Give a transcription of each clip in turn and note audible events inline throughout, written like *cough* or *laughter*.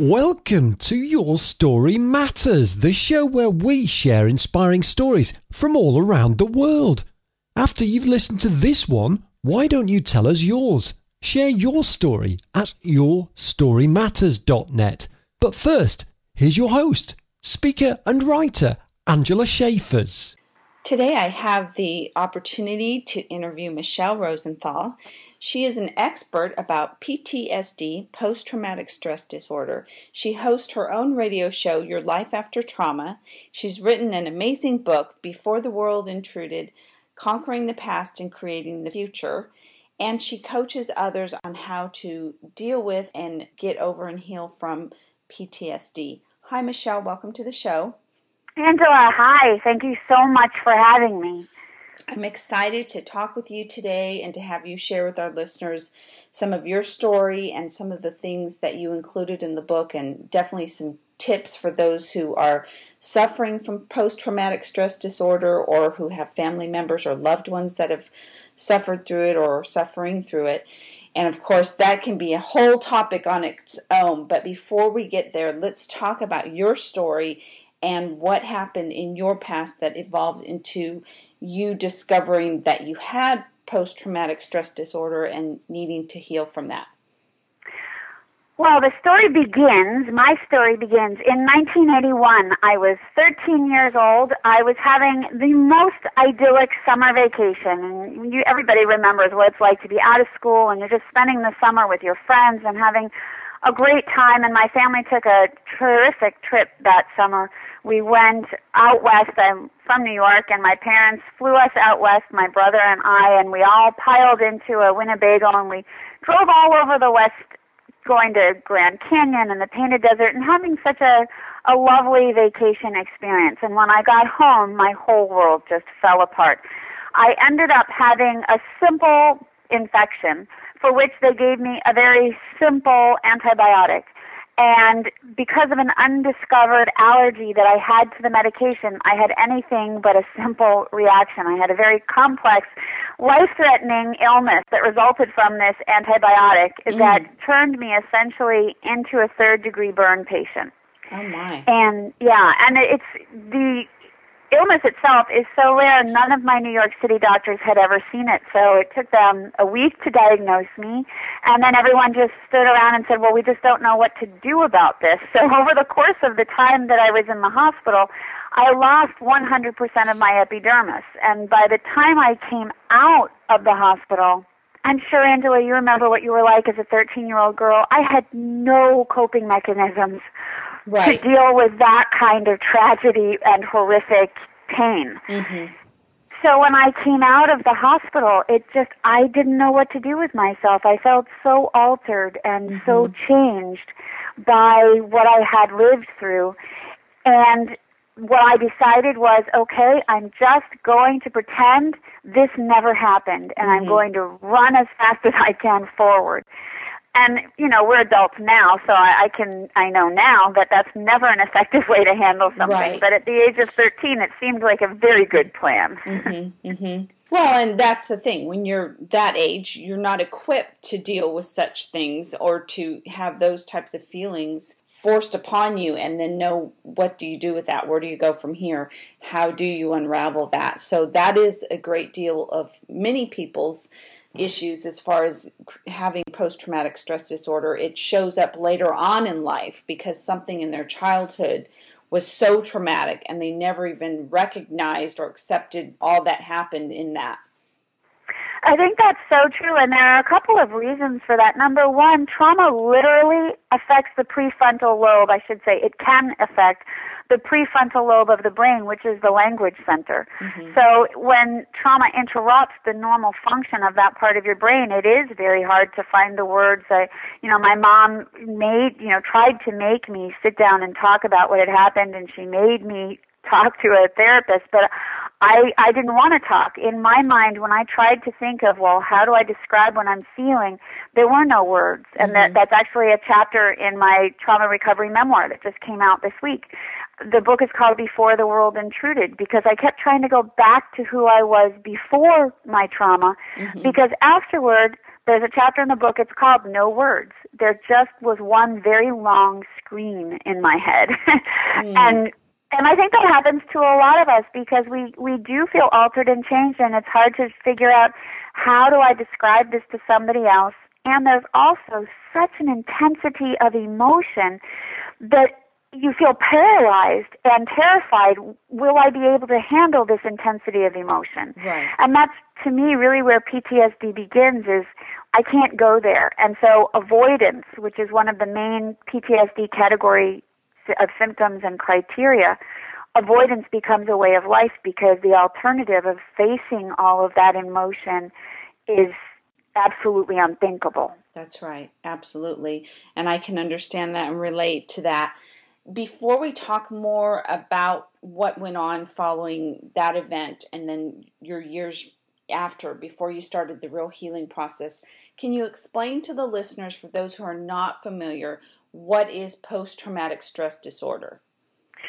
Welcome to Your Story Matters, the show where we share inspiring stories from all around the world. After you've listened to this one, why don't you tell us yours? Share your story at yourstorymatters.net. But first, here's your host, speaker and writer, Angela Schaefers. Today, I have the opportunity to interview Michele Rosenthal. She is an expert about PTSD, post traumatic stress disorder. She hosts her own radio show, Your Life After Trauma. She's written an amazing book, Before the World Intruded Conquering the Past and Creating the Future. And she coaches others on how to deal with and get over and heal from PTSD. Hi, Michele. Welcome to the show. Angela, hi. Thank you so much for having me. I'm excited to talk with you today and to have you share with our listeners some of your story and some of the things that you included in the book, and definitely some tips for those who are suffering from post traumatic stress disorder or who have family members or loved ones that have suffered through it or are suffering through it. And of course, that can be a whole topic on its own. But before we get there, let's talk about your story and what happened in your past that evolved into you discovering that you had post traumatic stress disorder and needing to heal from that? Well, the story begins, my story begins in 1981. I was 13 years old. I was having the most idyllic summer vacation. And you, everybody remembers what it's like to be out of school and you're just spending the summer with your friends and having a great time. And my family took a terrific trip that summer we went out west. I'm from New York, and my parents flew us out west, my brother and I, and we all piled into a Winnebago and we drove all over the west, going to Grand Canyon and the Painted Desert, and having such a a lovely vacation experience. And when I got home, my whole world just fell apart. I ended up having a simple infection for which they gave me a very simple antibiotic. And because of an undiscovered allergy that I had to the medication, I had anything but a simple reaction. I had a very complex, life threatening illness that resulted from this antibiotic mm. that turned me essentially into a third degree burn patient. Oh my. And yeah, and it's the illness itself is so rare, none of my New York City doctors had ever seen it. So it took them a week to diagnose me. And then everyone just stood around and said, well, we just don't know what to do about this. *laughs* So over the course of the time that I was in the hospital, I lost 100% of my epidermis. And by the time I came out of the hospital, I'm sure, Angela, you remember what you were like as a 13 year old girl. I had no coping mechanisms right. to deal with that kind of tragedy and horrific pain. Mm-hmm. So when I came out of the hospital, it just, I didn't know what to do with myself. I felt so altered and mm-hmm. so changed by what I had lived through. And what I decided was, okay, I'm just going to pretend this never happened and mm-hmm. I'm going to run as fast *laughs* as I can forward and you know we're adults now so I, I can i know now that that's never an effective way to handle something. Right. but at the age of 13 it seemed like a very good plan. Mm-hmm, mm-hmm. well and that's the thing. When you're that age you're not equipped to deal with such things or to have those types of feelings forced upon you and then know what do you do with that? Where do you go from here? How do you unravel that? So that is a great deal of many people's issues as far as having post traumatic stress disorder. It shows up later on in life because something in their childhood was so traumatic and they never even recognized or accepted all that happened in that. I think that's so true, and there are a couple of reasons for that. Number one, trauma literally affects the prefrontal lobe, I should say. It can affect the prefrontal lobe of the brain, which is the language center. Mm-hmm. So when trauma interrupts the normal function of that part of your brain, it is very hard to find the words. that you know, my mom made, you know, tried to make me sit down and talk about what had happened, and she made me talk to a therapist, but I I didn't want to talk. In my mind, when I tried to think of, well, how do I describe what I'm feeling, there were no words, and mm-hmm. that that's actually a chapter in my trauma recovery memoir that just came out this week the book is called Before the World Intruded because I kept trying to go back to who I was before my trauma mm-hmm. because afterward there's a chapter in the book, it's called No Words. There just was one very long scream in my head. *laughs* mm. And and I think that happens to a lot of us because we, we do feel altered and changed and it's hard to figure out how do I describe this to somebody else. And there's also such an intensity of emotion that you feel paralyzed and terrified. Will I be able to handle this intensity of emotion? Right. And that's to me really where PTSD begins is I can't go there. And so avoidance, which is one of the main PTSD category of symptoms and criteria, avoidance becomes a way of life because the alternative of facing all of that emotion is absolutely unthinkable. That's right, absolutely. And I can understand that and relate to that. Before we talk more about what went on following that event and then your years after, before you started the real healing process, can you explain to the listeners, for those who are not familiar, what is post traumatic stress disorder?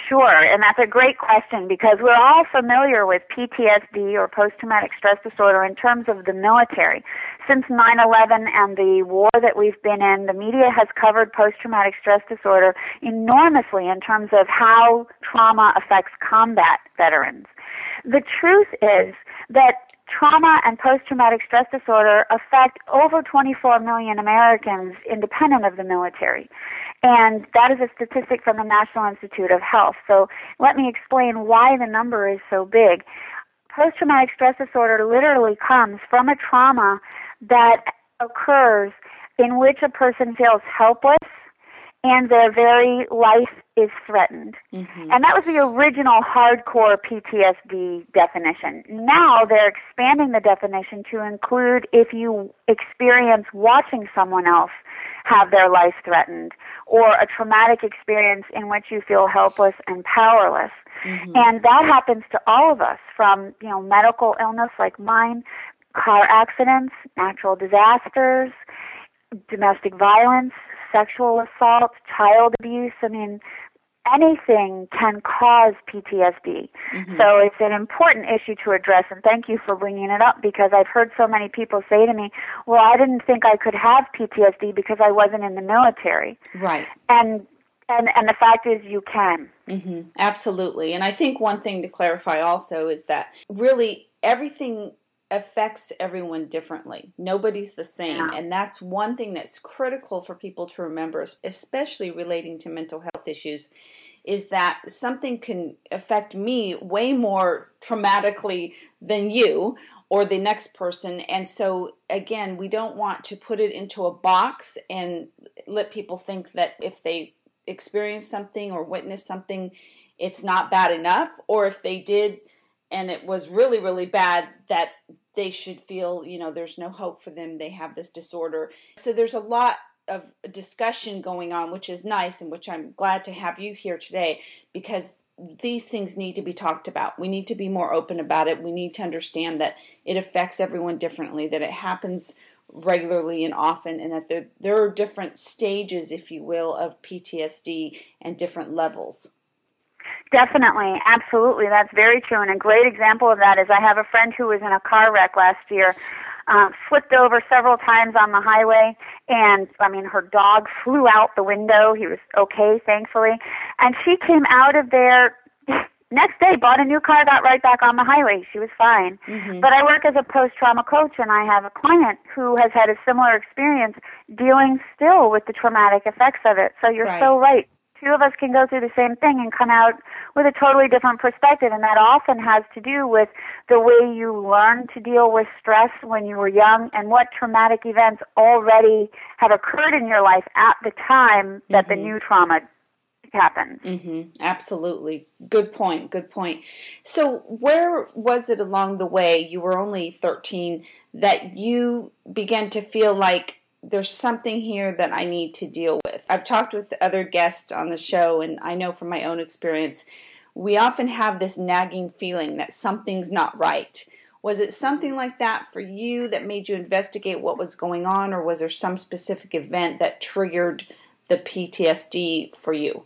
Sure, and that's a great question because we're all familiar with PTSD or post traumatic stress disorder in terms of the military. Since 9 11 and the war that we've been in, the media has covered post traumatic stress disorder enormously in terms of how trauma affects combat veterans. The truth is that trauma and post traumatic stress disorder affect over 24 million Americans independent of the military. And that is a statistic from the National Institute of Health. So let me explain why the number is so big. Post traumatic stress disorder literally comes from a trauma that occurs in which a person feels helpless and their very life is threatened. Mm-hmm. And that was the original hardcore PTSD definition. Now they're expanding the definition to include if you experience watching someone else have their life threatened or a traumatic experience in which you feel helpless and powerless. Mm-hmm. And that happens to all of us from, you know, medical illness like mine, car accidents, natural disasters, domestic violence, sexual assault, child abuse. I mean, anything can cause PTSD. Mm-hmm. So it's an important issue to address, and thank you for bringing it up because I've heard so many people say to me, "Well, I didn't think I could have PTSD because I wasn't in the military." Right. And and and the fact is, you can. Mm-hmm. Absolutely. And I think one thing to clarify also is that really everything affects everyone differently. Nobody's the same. Yeah. And that's one thing that's critical for people to remember, especially relating to mental health issues, is that something can affect me way more traumatically than you or the next person. And so, again, we don't want to put it into a box and let people think that if they experience something or witness something, it's not bad enough, or if they did and it was really, really bad, that they should feel, you know, there's no hope for them. They have this disorder. So there's a lot of discussion going on, which is nice and which I'm glad to have you here today because these things need to be talked about. We need to be more open about it. We need to understand that it affects everyone differently, that it happens regularly and often, and that there, there are different stages, if you will, of PTSD and different levels. Definitely, absolutely. That's very true. And a great example of that is I have a friend who was in a car wreck last year, uh, flipped over several times on the highway, and I mean, her dog flew out the window. He was okay, thankfully. And she came out of there *laughs* next day, bought a new car, got right back on the highway. She was fine. Mm-hmm. But I work as a post trauma coach, and I have a client who has had a similar experience dealing still with the traumatic effects of it. So you're right. so right two of us can go through the same thing and come out with a totally different perspective and that often has to do with the way you learn to deal with stress when you were young and what traumatic events already have occurred in your life at the time that mm-hmm. the new trauma happened. Mm-hmm. Absolutely. Good point. Good point. So, where was it along the way? You were only 13 that you began to feel like there's something here that I need to deal with. I've talked with other guests on the show, and I know from my own experience, we often have this nagging feeling that something's not right. Was it something like that for you that made you investigate what was going on, or was there some specific event that triggered the PTSD for you?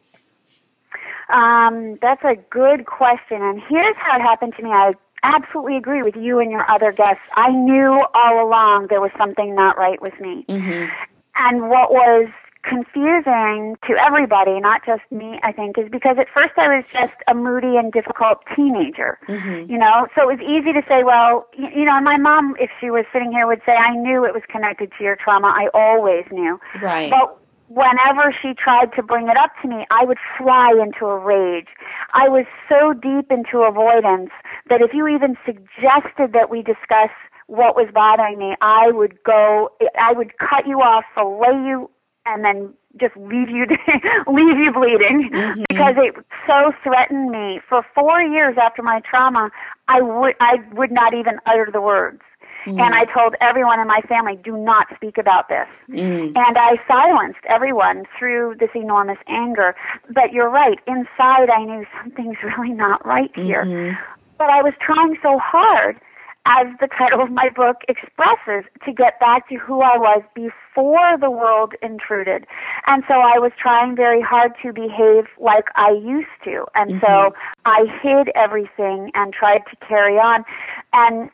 Um, that's a good question, and here's how it happened to me. I absolutely agree with you and your other guests. I knew all along there was something not right with me. Mm-hmm. And what was confusing to everybody, not just me, I think, is because at first I was just a moody and difficult teenager. Mm-hmm. You know, so it was easy to say, well, you, you know, and my mom, if she was sitting here, would say, I knew it was connected to your trauma. I always knew. Right. But whenever she tried to bring it up to me, I would fly into a rage. I was so deep into avoidance that if you even suggested that we discuss what was bothering me, I would go, I would cut you off, fillet you and then just leave you *laughs* leave you bleeding mm-hmm. because it so threatened me for 4 years after my trauma I would I would not even utter the words mm-hmm. and I told everyone in my family do not speak about this mm-hmm. and I silenced everyone through this enormous anger but you're right inside I knew something's *laughs* really not right here Mm-hmm. but I was trying so hard as the title of my book expresses, to get back to who I was before the world intruded. And so I was trying very hard to behave like I used to. And mm-hmm. so I hid everything and tried to carry on. And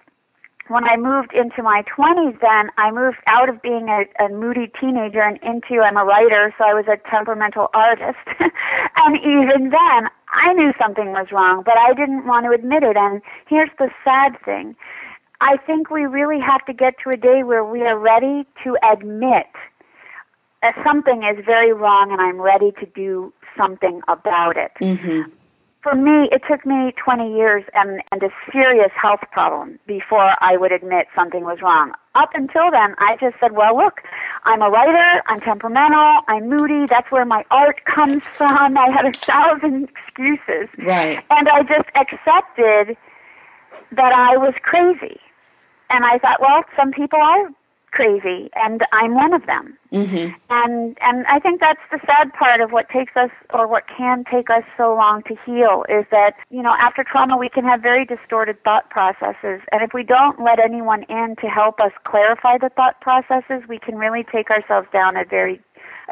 when I moved into my 20s, then I moved out of being a, a moody teenager and into I'm a writer, so I was a temperamental artist. *laughs* and even then, I knew something was wrong, but I didn't want to admit it. And here's the sad thing. I think we really have to get to a day where we are ready to admit that something is very wrong and I'm ready to do something about it. Mm-hmm. For me, it took me 20 years and, and a serious health problem before I would admit something was wrong. Up until then, I just said, well, look, I'm a writer, I'm temperamental, I'm moody, that's where my art *laughs* comes from. I had a thousand excuses. Right. And I just accepted that I was crazy. And I thought, well, some people are crazy, and I'm one of them. Mm-hmm. And and I think that's the sad part of what takes us, or what can take us so long to heal, is that you know after trauma we can have very distorted thought processes, and if we don't let anyone in to help us clarify the thought processes, we can really take ourselves down a very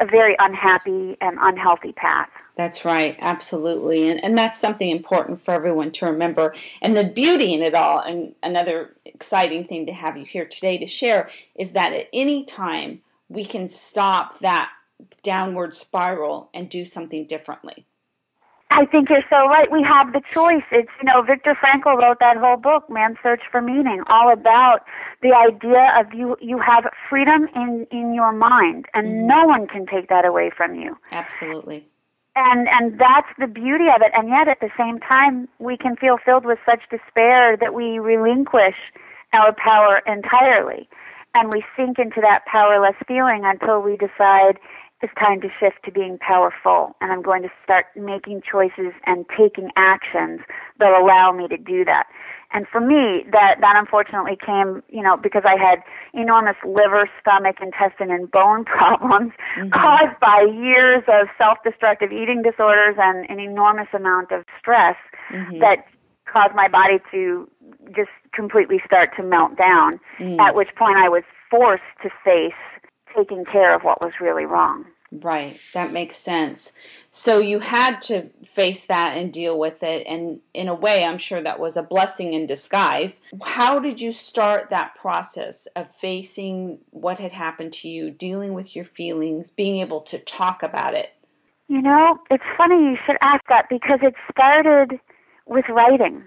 a very unhappy and unhealthy path. That's right, absolutely. And, and that's something important for everyone to remember. And the beauty in it all, and another exciting thing to have you here today to share, is that at any time we can stop that downward spiral and do something differently. I think you're so right. We have the choice. It's, you know, Viktor Frankl wrote that whole book, Man's Search for Meaning, all about the idea of you, you have freedom in, in your mind, and mm. no one can take that away from you. Absolutely. And, and that's the beauty of it. And yet at the same time, we can feel filled with such despair that we relinquish our power entirely. And we sink into that powerless feeling until we decide, it's time to shift to being powerful and I'm going to start making choices and taking actions that allow me to do that. And for me, that, that unfortunately came, you know, because I had enormous liver, stomach, intestine, and bone *laughs* problems mm-hmm. caused by years of self-destructive eating disorders and an enormous amount of stress mm-hmm. that caused my body to just completely start to melt down, mm. at which point I was forced to face taking care of what was really wrong. Right, that makes sense. So you had to face that and deal with it, and in a way, I'm sure that was a blessing in disguise. How did you start that process of facing what had happened to you, dealing with your feelings, being able to talk about it? You know, it's funny you should ask that because it started with writing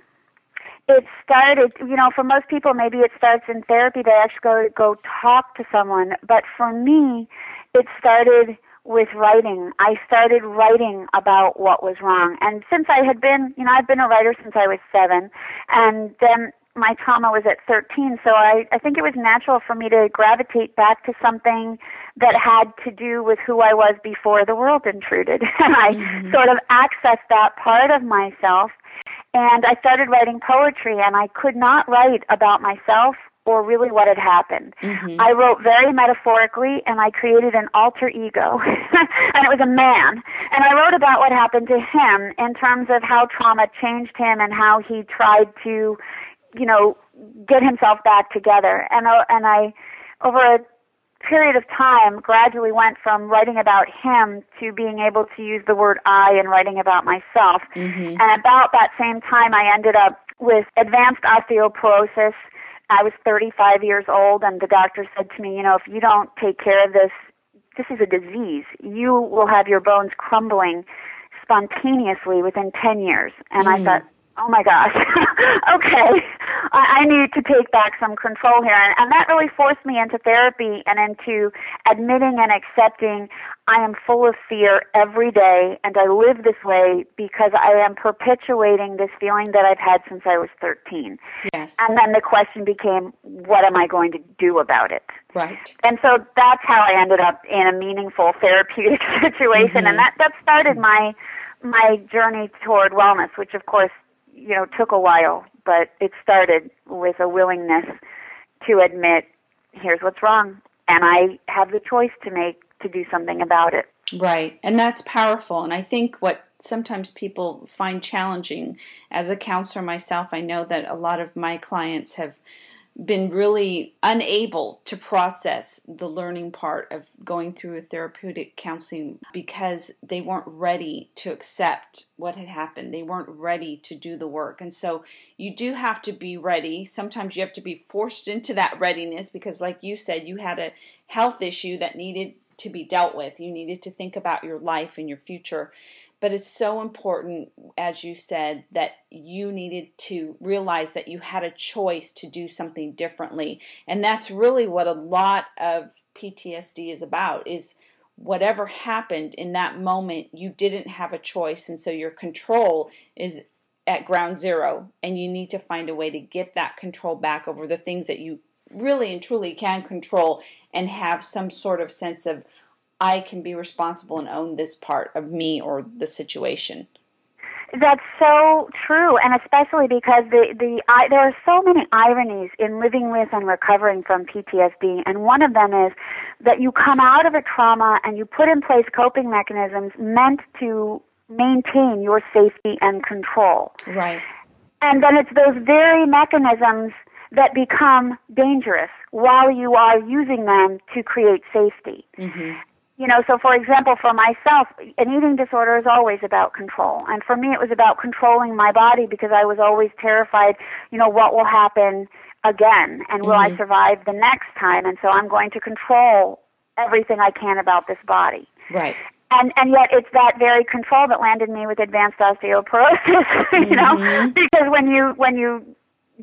it started, you know, for most people, maybe it starts in therapy. They actually go go talk to someone. But for me, it started with writing. I started writing about what was wrong. And since I had been, you know, I've been a writer since I was seven, and then my trauma was at 13. So I, I think it was natural for me to gravitate back to something that had to do with who I was before the world intruded. *laughs* and I mm-hmm. sort of accessed that part of myself and I started writing poetry, and I could not write about myself or really what had happened. Mm-hmm. I wrote very metaphorically, and I created an alter ego, *laughs* and it was a man. And I wrote about what happened to him in terms of how trauma changed him and how he tried to, you know, get himself back together. And uh, and I, over a period of time gradually went from writing about him to being able to use the word I in writing about myself. Mm-hmm. And about that same time, I ended up with advanced osteoporosis. I was 35 years old, and the doctor said to me, you know, if you don't take care of this, this is a disease. You will have your bones crumbling spontaneously within 10 years. And mm. I thought, oh my gosh, *laughs* okay, I, I need to take back some control here. And, and that really forced me into therapy and into admitting and accepting I am full of fear every day and I live this way because I am perpetuating this feeling that I've had since I was 13. Yes. And then the question became, what am I going to do about it? Right. And so that's how I ended up in a meaningful therapeutic *laughs* situation. Mm-hmm. And that, that started my, my journey toward wellness, which of course you know, took a while, but it started with a willingness to admit, here's what's wrong, and I have the choice to make to do something about it. Right, and that's powerful. And I think what sometimes people find challenging, as a counselor myself, I know that a lot of my clients have been really unable to process the learning part of going through a therapeutic counseling because they weren't ready to accept what had happened. They weren't ready to do the work. And so you do have to be ready. Sometimes you have to be forced into that readiness because, like you said, you had a health issue that needed to be dealt with. You needed to think about your life and your future. But it's so important, as you said, that you needed to realize that you had a choice to do something differently. And that's really what a lot of PTSD is about is whatever happened in that moment, you didn't have a choice. And so your control is at ground zero. And you need to find a way to get that control back over the things that you really and truly can control and have some sort of sense of I can be responsible and own this part of me or the situation. That's so true, and especially because the the I, there are so many ironies in living with and recovering from PTSD, and one of them is that you come out of a trauma and you put in place coping mechanisms meant to maintain your safety and control. Right. And then it's those very mechanisms that become dangerous while you are using them to create safety. Mm-hmm you know, so for example, for myself, an eating disorder is always about control. And for me, it was about controlling my body because I was always terrified, you know, what will happen again and will mm-hmm. I survive the next time? And so I'm going to control everything I can about this body. Right. And and yet it's that very control that landed me with advanced osteoporosis, *laughs* you know, mm-hmm. because when you when you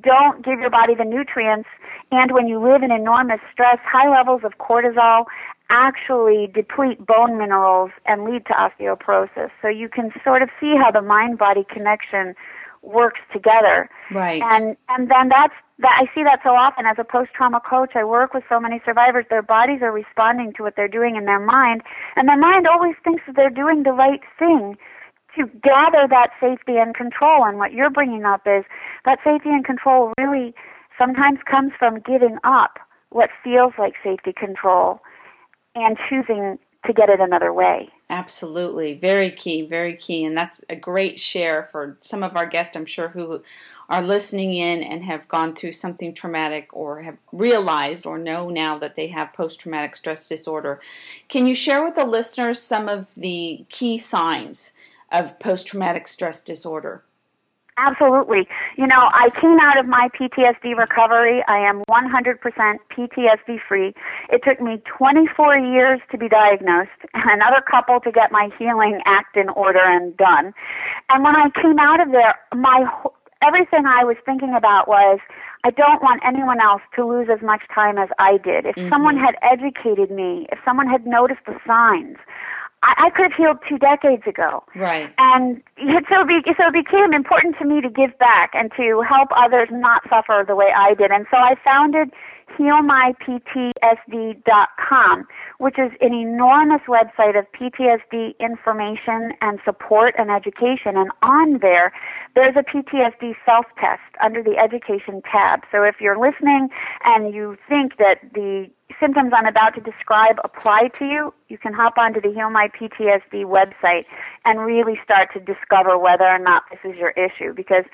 don't give your body the nutrients and when you live in enormous stress, high levels of cortisol actually deplete bone minerals and lead to osteoporosis. So you can sort of see how the mind body connection works together. Right. And and then that's that I see that so often as a post trauma coach. I work with so many survivors. Their bodies are responding to what they're doing in their mind, and their mind always thinks that they're doing the right thing to gather that safety and control. And what you're bringing up is that safety and control really sometimes comes from giving up what feels like safety control and choosing to get it another way. Absolutely. Very key, very key. And that's a great share for some of our guests, I'm sure, who are listening in and have gone through something traumatic or have realized or know now that they have post traumatic stress disorder. Can you share with the listeners some of the key signs of post traumatic stress disorder? Absolutely. You know, I came out of my PTSD recovery. I am 100% PTSD free. It took me 24 years to be diagnosed and another couple to get my healing act in order and done. And when I came out of there, my everything I was thinking about was I don't want anyone else to lose as much time as I did. If mm-hmm. someone had educated me, if someone had noticed the signs, I, I could have healed two decades ago. Right. And so it, be, so it became important to me to give back and to help others not suffer the way I did. And so I founded healmyptsd.com, which is an enormous website of PTSD information and support and education. And on there, there's a PTSD self-test under the education tab. So if you're listening and you think that the symptoms I'm about to describe apply to you, you can hop onto the Heal My PTSD website and really start to discover whether or not this is your issue because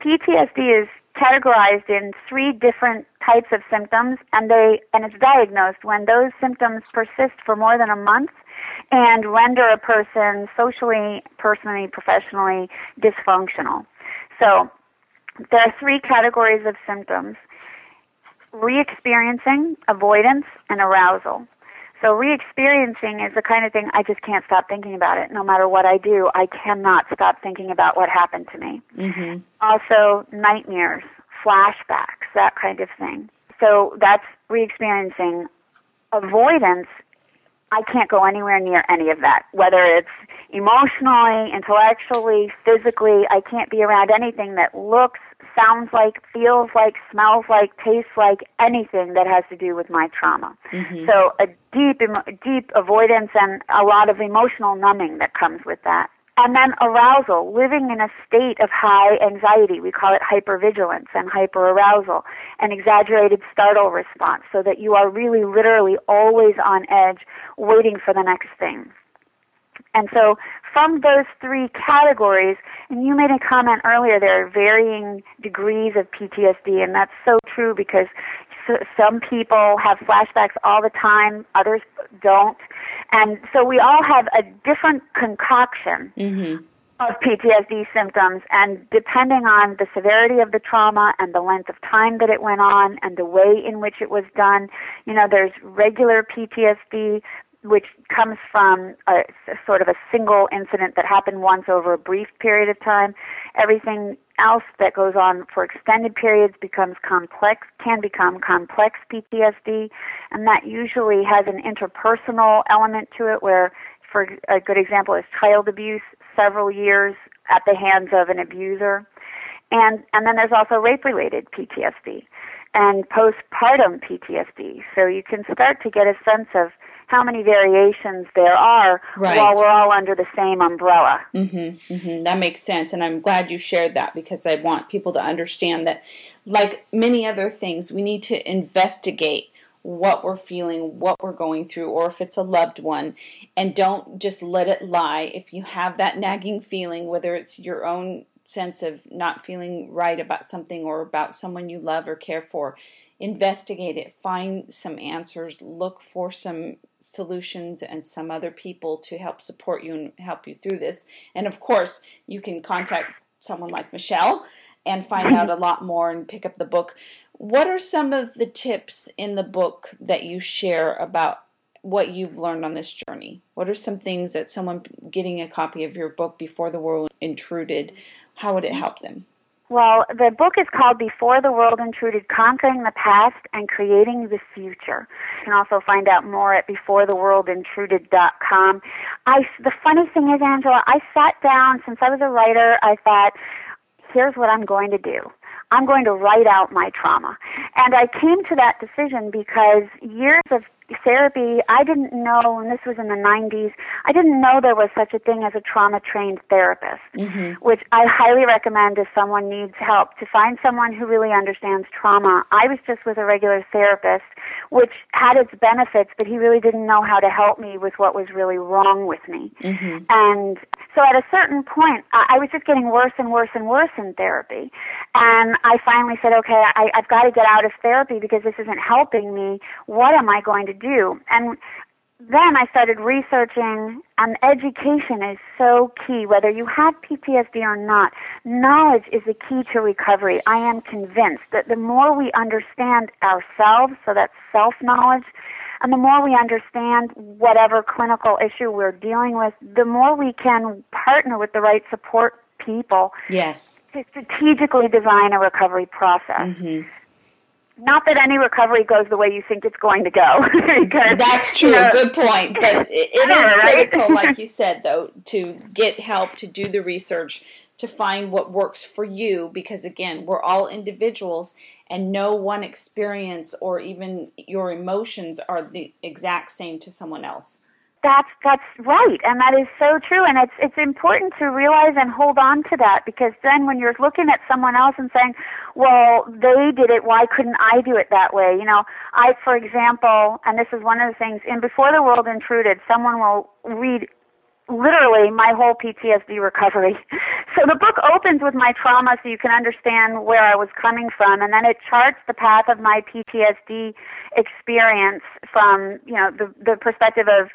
PTSD is categorized in three different types of symptoms and they and it's diagnosed when those symptoms persist for more than a month and render a person socially, personally, professionally dysfunctional. So There are three categories of symptoms re experiencing, avoidance, and arousal. So re-experiencing is the kind of thing I just can't stop thinking about it. No matter what I do, I cannot stop thinking about what happened to me. Mm-hmm. Also, nightmares, flashbacks, that kind of thing. So that's re-experiencing. Avoidance, I can't go anywhere near any of that. Whether it's emotionally, intellectually, physically, I can't be around anything that looks, sounds like, feels like, smells like, tastes like anything that has to do with my trauma. Mm-hmm. So a deep, deep avoidance and a lot of emotional numbing that comes with that. And then arousal, living in a state of high anxiety. We call it hypervigilance and hyperarousal, an exaggerated startle response, so that you are really literally always on edge, waiting for the next thing. And so from those three categories, and you made a comment earlier, there are varying degrees of PTSD, and that's so true because some people have flashbacks all the time, others don't. And so we all have a different concoction mm-hmm. of PTSD symptoms, and depending on the severity of the trauma and the length of time that it went on and the way in which it was done, you know, there's regular PTSD, which comes from a, a, sort of a single incident that happened once over a brief period of time. Everything else that goes on for extended periods becomes complex, can become complex PTSD, and that usually has an interpersonal element to it where, for a good example, is child abuse, several years at the hands of an abuser. And, and then there's also rape related PTSD and postpartum PTSD. So you can start to get a sense of how many variations there are right. while we're all under the same umbrella. Mm-hmm, mm-hmm. That makes sense, and I'm glad you shared that because I want people to understand that, like many other things, we need to investigate what we're feeling, what we're going through, or if it's a loved one, and don't just let it lie. If you have that nagging feeling, whether it's your own sense of not feeling right about something or about someone you love or care for, investigate it, find some answers, look for some solutions and some other people to help support you and help you through this. And of course, you can contact someone like Michele and find out a lot more and pick up the book. What are some of the tips in the book that you share about what you've learned on this journey? What are some things that someone getting a copy of your book before the world intruded, how would it help them? Well, the book is called Before the World Intruded Conquering the Past and Creating the Future. You can also find out more at beforetheworldintruded.com. I, the funny thing is, Angela, I sat down, since I was a writer, I thought, here's what I'm going to do. I'm going to write out my trauma. And I came to that decision because years of therapy, I didn't know, and this was in the 90s, I didn't know there was such a thing as a trauma trained therapist, mm-hmm. which I highly recommend if someone needs help to find someone who really understands trauma. I was just with a regular therapist, which had its benefits, but he really didn't know how to help me with what was really wrong with me. Mm-hmm. And so at a certain point, I, I was just getting worse and worse and worse in therapy. And I finally said, okay, I, I've got to get out of therapy because this isn't helping me. What am I going to do. And then I started researching, and education is so key, whether you have PTSD or not. Knowledge is the key to recovery. I am convinced that the more we understand ourselves, so that's self knowledge, and the more we understand whatever clinical issue we're dealing with, the more we can partner with the right support people. Yes. To strategically design a recovery process. Mm-hmm not that any recovery goes the way you think it's going to go. *laughs* because, That's true. You know, Good point. But *laughs* it, it is critical, like *laughs* you said, though, to get help, to do the research, to find what works for you. Because again, we're all individuals, and no one experience or even your emotions are the exact same to someone else. That's that's right, and that is so true. And it's it's important to realize and hold on to that because then when you're looking at someone else and saying, "Well, they did it, why couldn't I do it that way?" You know, I, for example, and this is one of the things in Before the World Intruded, someone will read literally my whole PTSD recovery. *laughs* So the book opens with my trauma so you can understand where I was coming from and then it charts the path of my PTSD experience from, you know, the the perspective of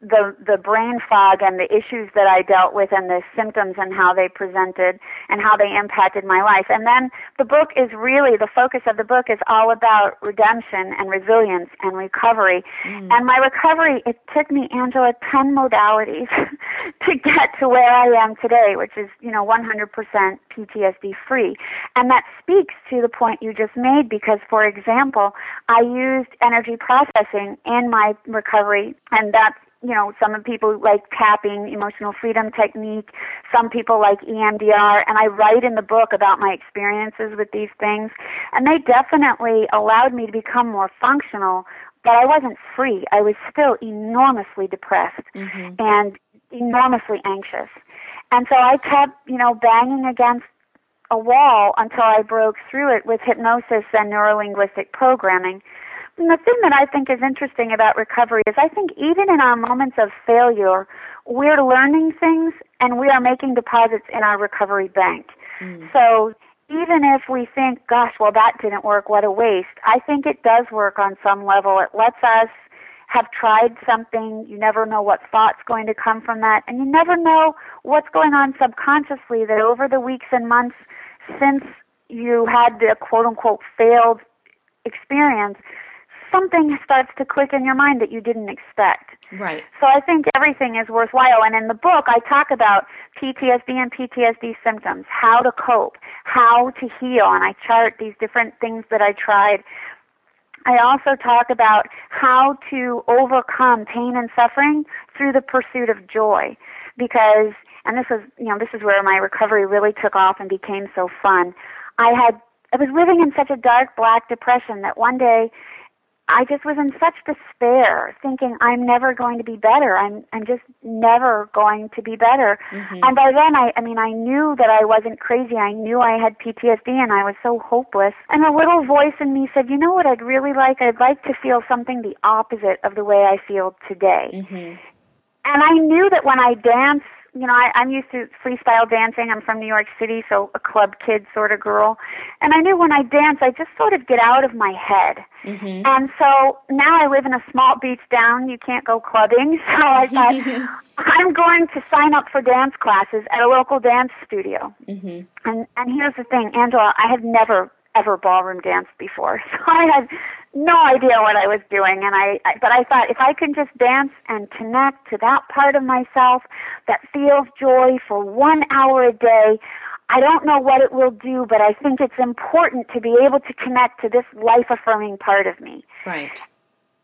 the the brain fog and the issues that I dealt with and the symptoms and how they presented and how they impacted my life. And then the book is really the focus of the book is all about redemption and resilience and recovery. Mm. And my recovery it took me Angela 10 modalities *laughs* to get to where I am today, which is, you know, 100% PTSD free. And that speaks to the point you just made because for example, I used energy processing in my recovery and that's you know, some people like tapping, emotional freedom technique. Some people like EMDR. And I write in the book about my experiences with these things. And they definitely allowed me to become more functional, but I wasn't free. I was still enormously depressed mm-hmm. and enormously anxious. And so I kept, you know, banging against a wall until I broke through it with hypnosis and neurolinguistic programming. And the thing that I think is interesting about recovery is I think even in our moments of failure, we're learning things and we are making deposits in our recovery bank. Mm. So even if we think, gosh, well, that didn't work, what a waste, I think it does work on some level. It lets us have tried something. You never know what thought's going to come from that. And you never know what's going on subconsciously that over the weeks and months since you had the quote unquote failed experience, something starts to click in your mind that you didn't expect. Right. So I think everything is worthwhile. And in the book, I talk about PTSD and PTSD symptoms, how to cope, how to heal, and I chart these different things that I tried. I also talk about how to overcome pain and suffering through the pursuit of joy. Because, and this was, you know, this is where my recovery really took off and became so fun. I had, I was living in such a dark black depression that one day I just was in such despair, thinking I'm never going to be better. I'm I'm just never going to be better. Mm-hmm. And by then, I I mean I knew that I wasn't crazy. I knew I had PTSD, and I was so hopeless. And a little voice in me said, "You know what? I'd really like. I'd like to feel something the opposite of the way I feel today." Mm-hmm. And I knew that when I dance you know, I, I'm used to freestyle dancing. I'm from New York City, so a club kid sort of girl. And I knew when I dance, I just sort of get out of my head. Mm-hmm. And so now I live in a small beach town. You can't go clubbing. *laughs* So I thought, *laughs* I'm going to sign up for dance classes at a local dance studio. Mm-hmm. And, and here's the thing, Angela, I have never ever ballroom danced before. *laughs* So I had no idea what I was doing and I, I but I thought if I can just dance and connect to that part of myself that feels joy for 1 hour a day, I don't know what it will do, but I think it's important to be able to connect to this life affirming part of me. Right.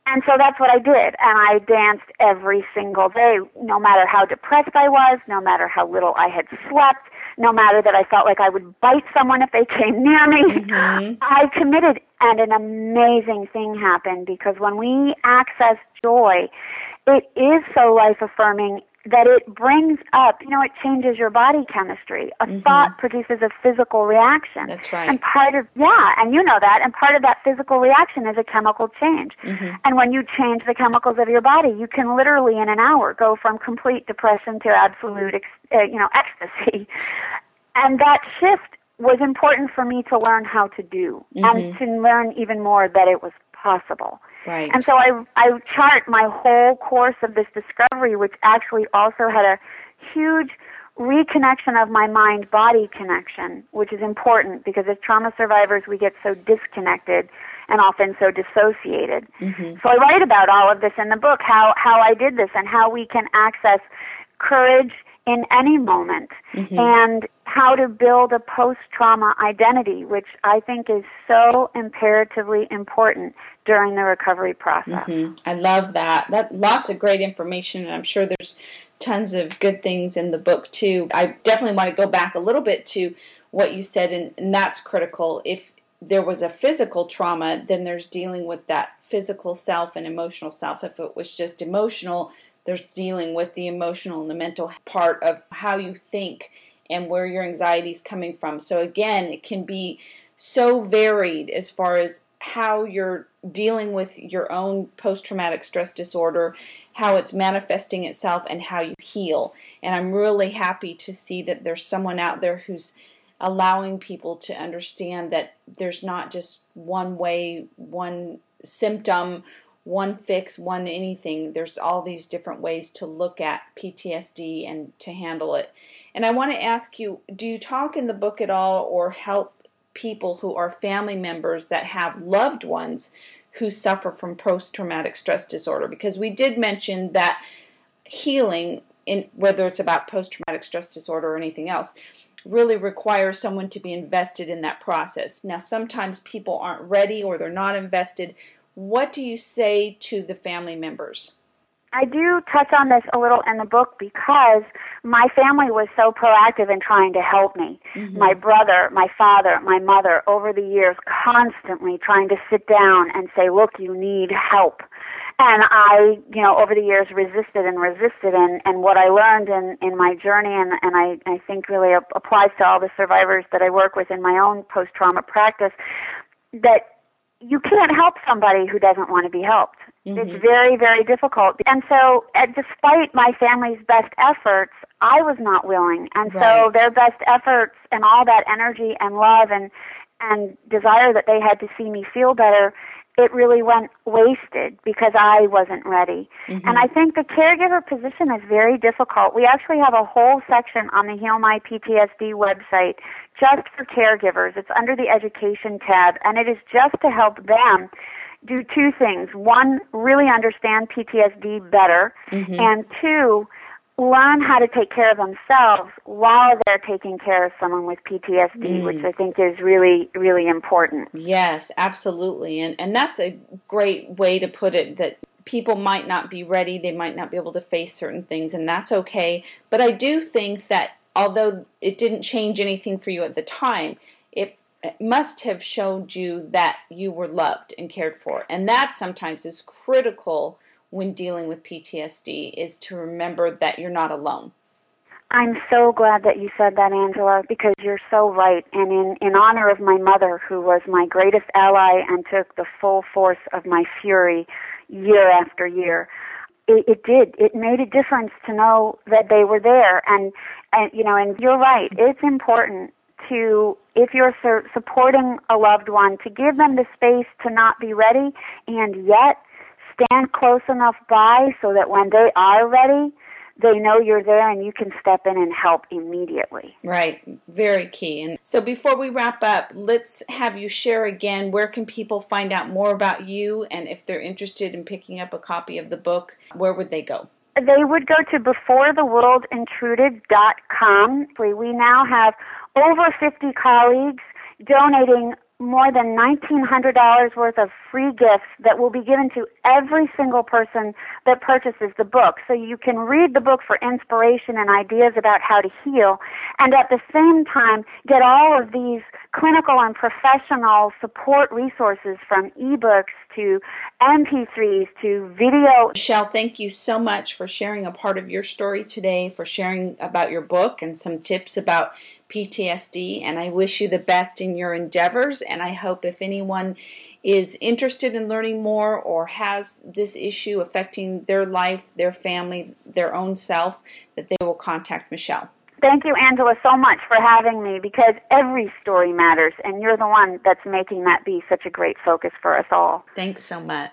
And so that's what I did. And I danced every single day, no matter how depressed I was, no matter how little I had slept, no matter that I felt like I would bite someone if they came near me. Mm-hmm. I committed, and an amazing thing happened because when we access joy, it is so life affirming that it brings up, you know, it changes your body chemistry. A mm-hmm. thought produces a physical reaction. That's right. And part of, yeah, and you know that, and part of that physical reaction is a chemical change. Mm-hmm. And when you change the chemicals of your body, you can literally in an hour go from complete depression to absolute, uh, you know, *laughs* ecstasy. And that shift was important for me to learn how to do mm-hmm. and to learn even more that it was possible. Right. And so I I chart my whole course of this discovery, which actually also had a huge reconnection of my mind body connection, which is important because as trauma survivors we get so disconnected and often so dissociated. Mm-hmm. So I write about all of this in the book, how how I did this and how we can access courage in any moment mm-hmm. and how to build a post trauma identity, which I think is so imperatively important during the recovery process. Mm-hmm. I love that. That lots of great information and I'm sure there's tons of good things in the book too. I definitely want to go back a little bit to what you said and, and that's critical. If there was a physical trauma, then there's dealing with that physical self and emotional self. If it was just emotional, there's dealing with the emotional and the mental part of how you think and where your anxiety is coming from. So again, it can be so varied as far as how you're dealing with your own post traumatic stress disorder, how it's manifesting itself, and how you heal. And I'm really happy to see that there's someone out there who's allowing people to understand that there's not just one way, one symptom one fix, one anything. There's all these different ways to look at PTSD and to handle it. And I want to ask you do you talk in the book at all or help people who are family members that have loved ones who suffer from post traumatic stress disorder? Because we did mention that healing, in, whether it's about post traumatic stress disorder or anything else, really requires someone to be invested in that process. Now, sometimes people aren't ready or they're not invested. What do you say to the family members? I do touch on this a little in the book because my family was so proactive in trying to help me. Mm-hmm. My brother, my father, my mother, over the years, constantly trying to sit down and say, look, you need help. And I, you know, over the years resisted and resisted. And, and what I learned in, in my journey, and, and I, I think really applies to all the survivors that I work with in my own post trauma practice, that you can't help somebody who doesn't want to be helped. Mm-hmm. It's very, very difficult. And so, uh, despite my family's best efforts, I was not willing. And right. so, their best efforts and all that energy and love and and desire that they had to see me feel better it really went wasted because I wasn't ready. Mm-hmm. And I think the caregiver position is very difficult. We actually have a whole section on the Heal My PTSD website just for caregivers. It's under the education tab and it is just to help them do two things. One, really understand PTSD better mm-hmm. and two, learn how to take care of themselves while they're taking care of someone with PTSD, mm. which I think is really, really important. Yes, absolutely. And and that's a great way to put it that people might not be ready, they might not be able to face certain things, and that's okay. But I do think that although it didn't change anything for you at the time, it must have showed you that you were loved and cared for. And that sometimes is critical when dealing with PTSD is to remember that you're not alone. I'm so glad that you said that, Angela, because you're so right. And in, in honor of my mother, who was my greatest ally and took the full force of my fury year after year, it, it did. It made a difference to know that they were there. And, and you know, and you're right. It's important to, if you're su- supporting a loved one, to give them the space to not be ready and yet stand close enough by so that when they are ready, they know you're there and you can step in and help immediately. Right, very key. And so before we wrap up, let's have you share again where can people find out more about you and if they're interested in picking up a copy of the book, where would they go? They would go to beforetheworldintruded.com. We now have over 50 colleagues donating more than $1,900 worth of free gifts that will be given to every single person that purchases the book. So you can read the book for inspiration and ideas about how to heal, and at the same time get all of these clinical and professional support resources from ebooks to MP3s to video. Michele, thank you so much for sharing a part of your story today, for sharing about your book and some tips about PTSD. And I wish you the best in your endeavors. And I hope if anyone is interested in learning more or has this issue affecting their life, their family, their own self, that they will contact Michele. Thank you, Angela, so much for having me because every story matters, and you're the one that's making that be such a great focus for us all. Thanks so much.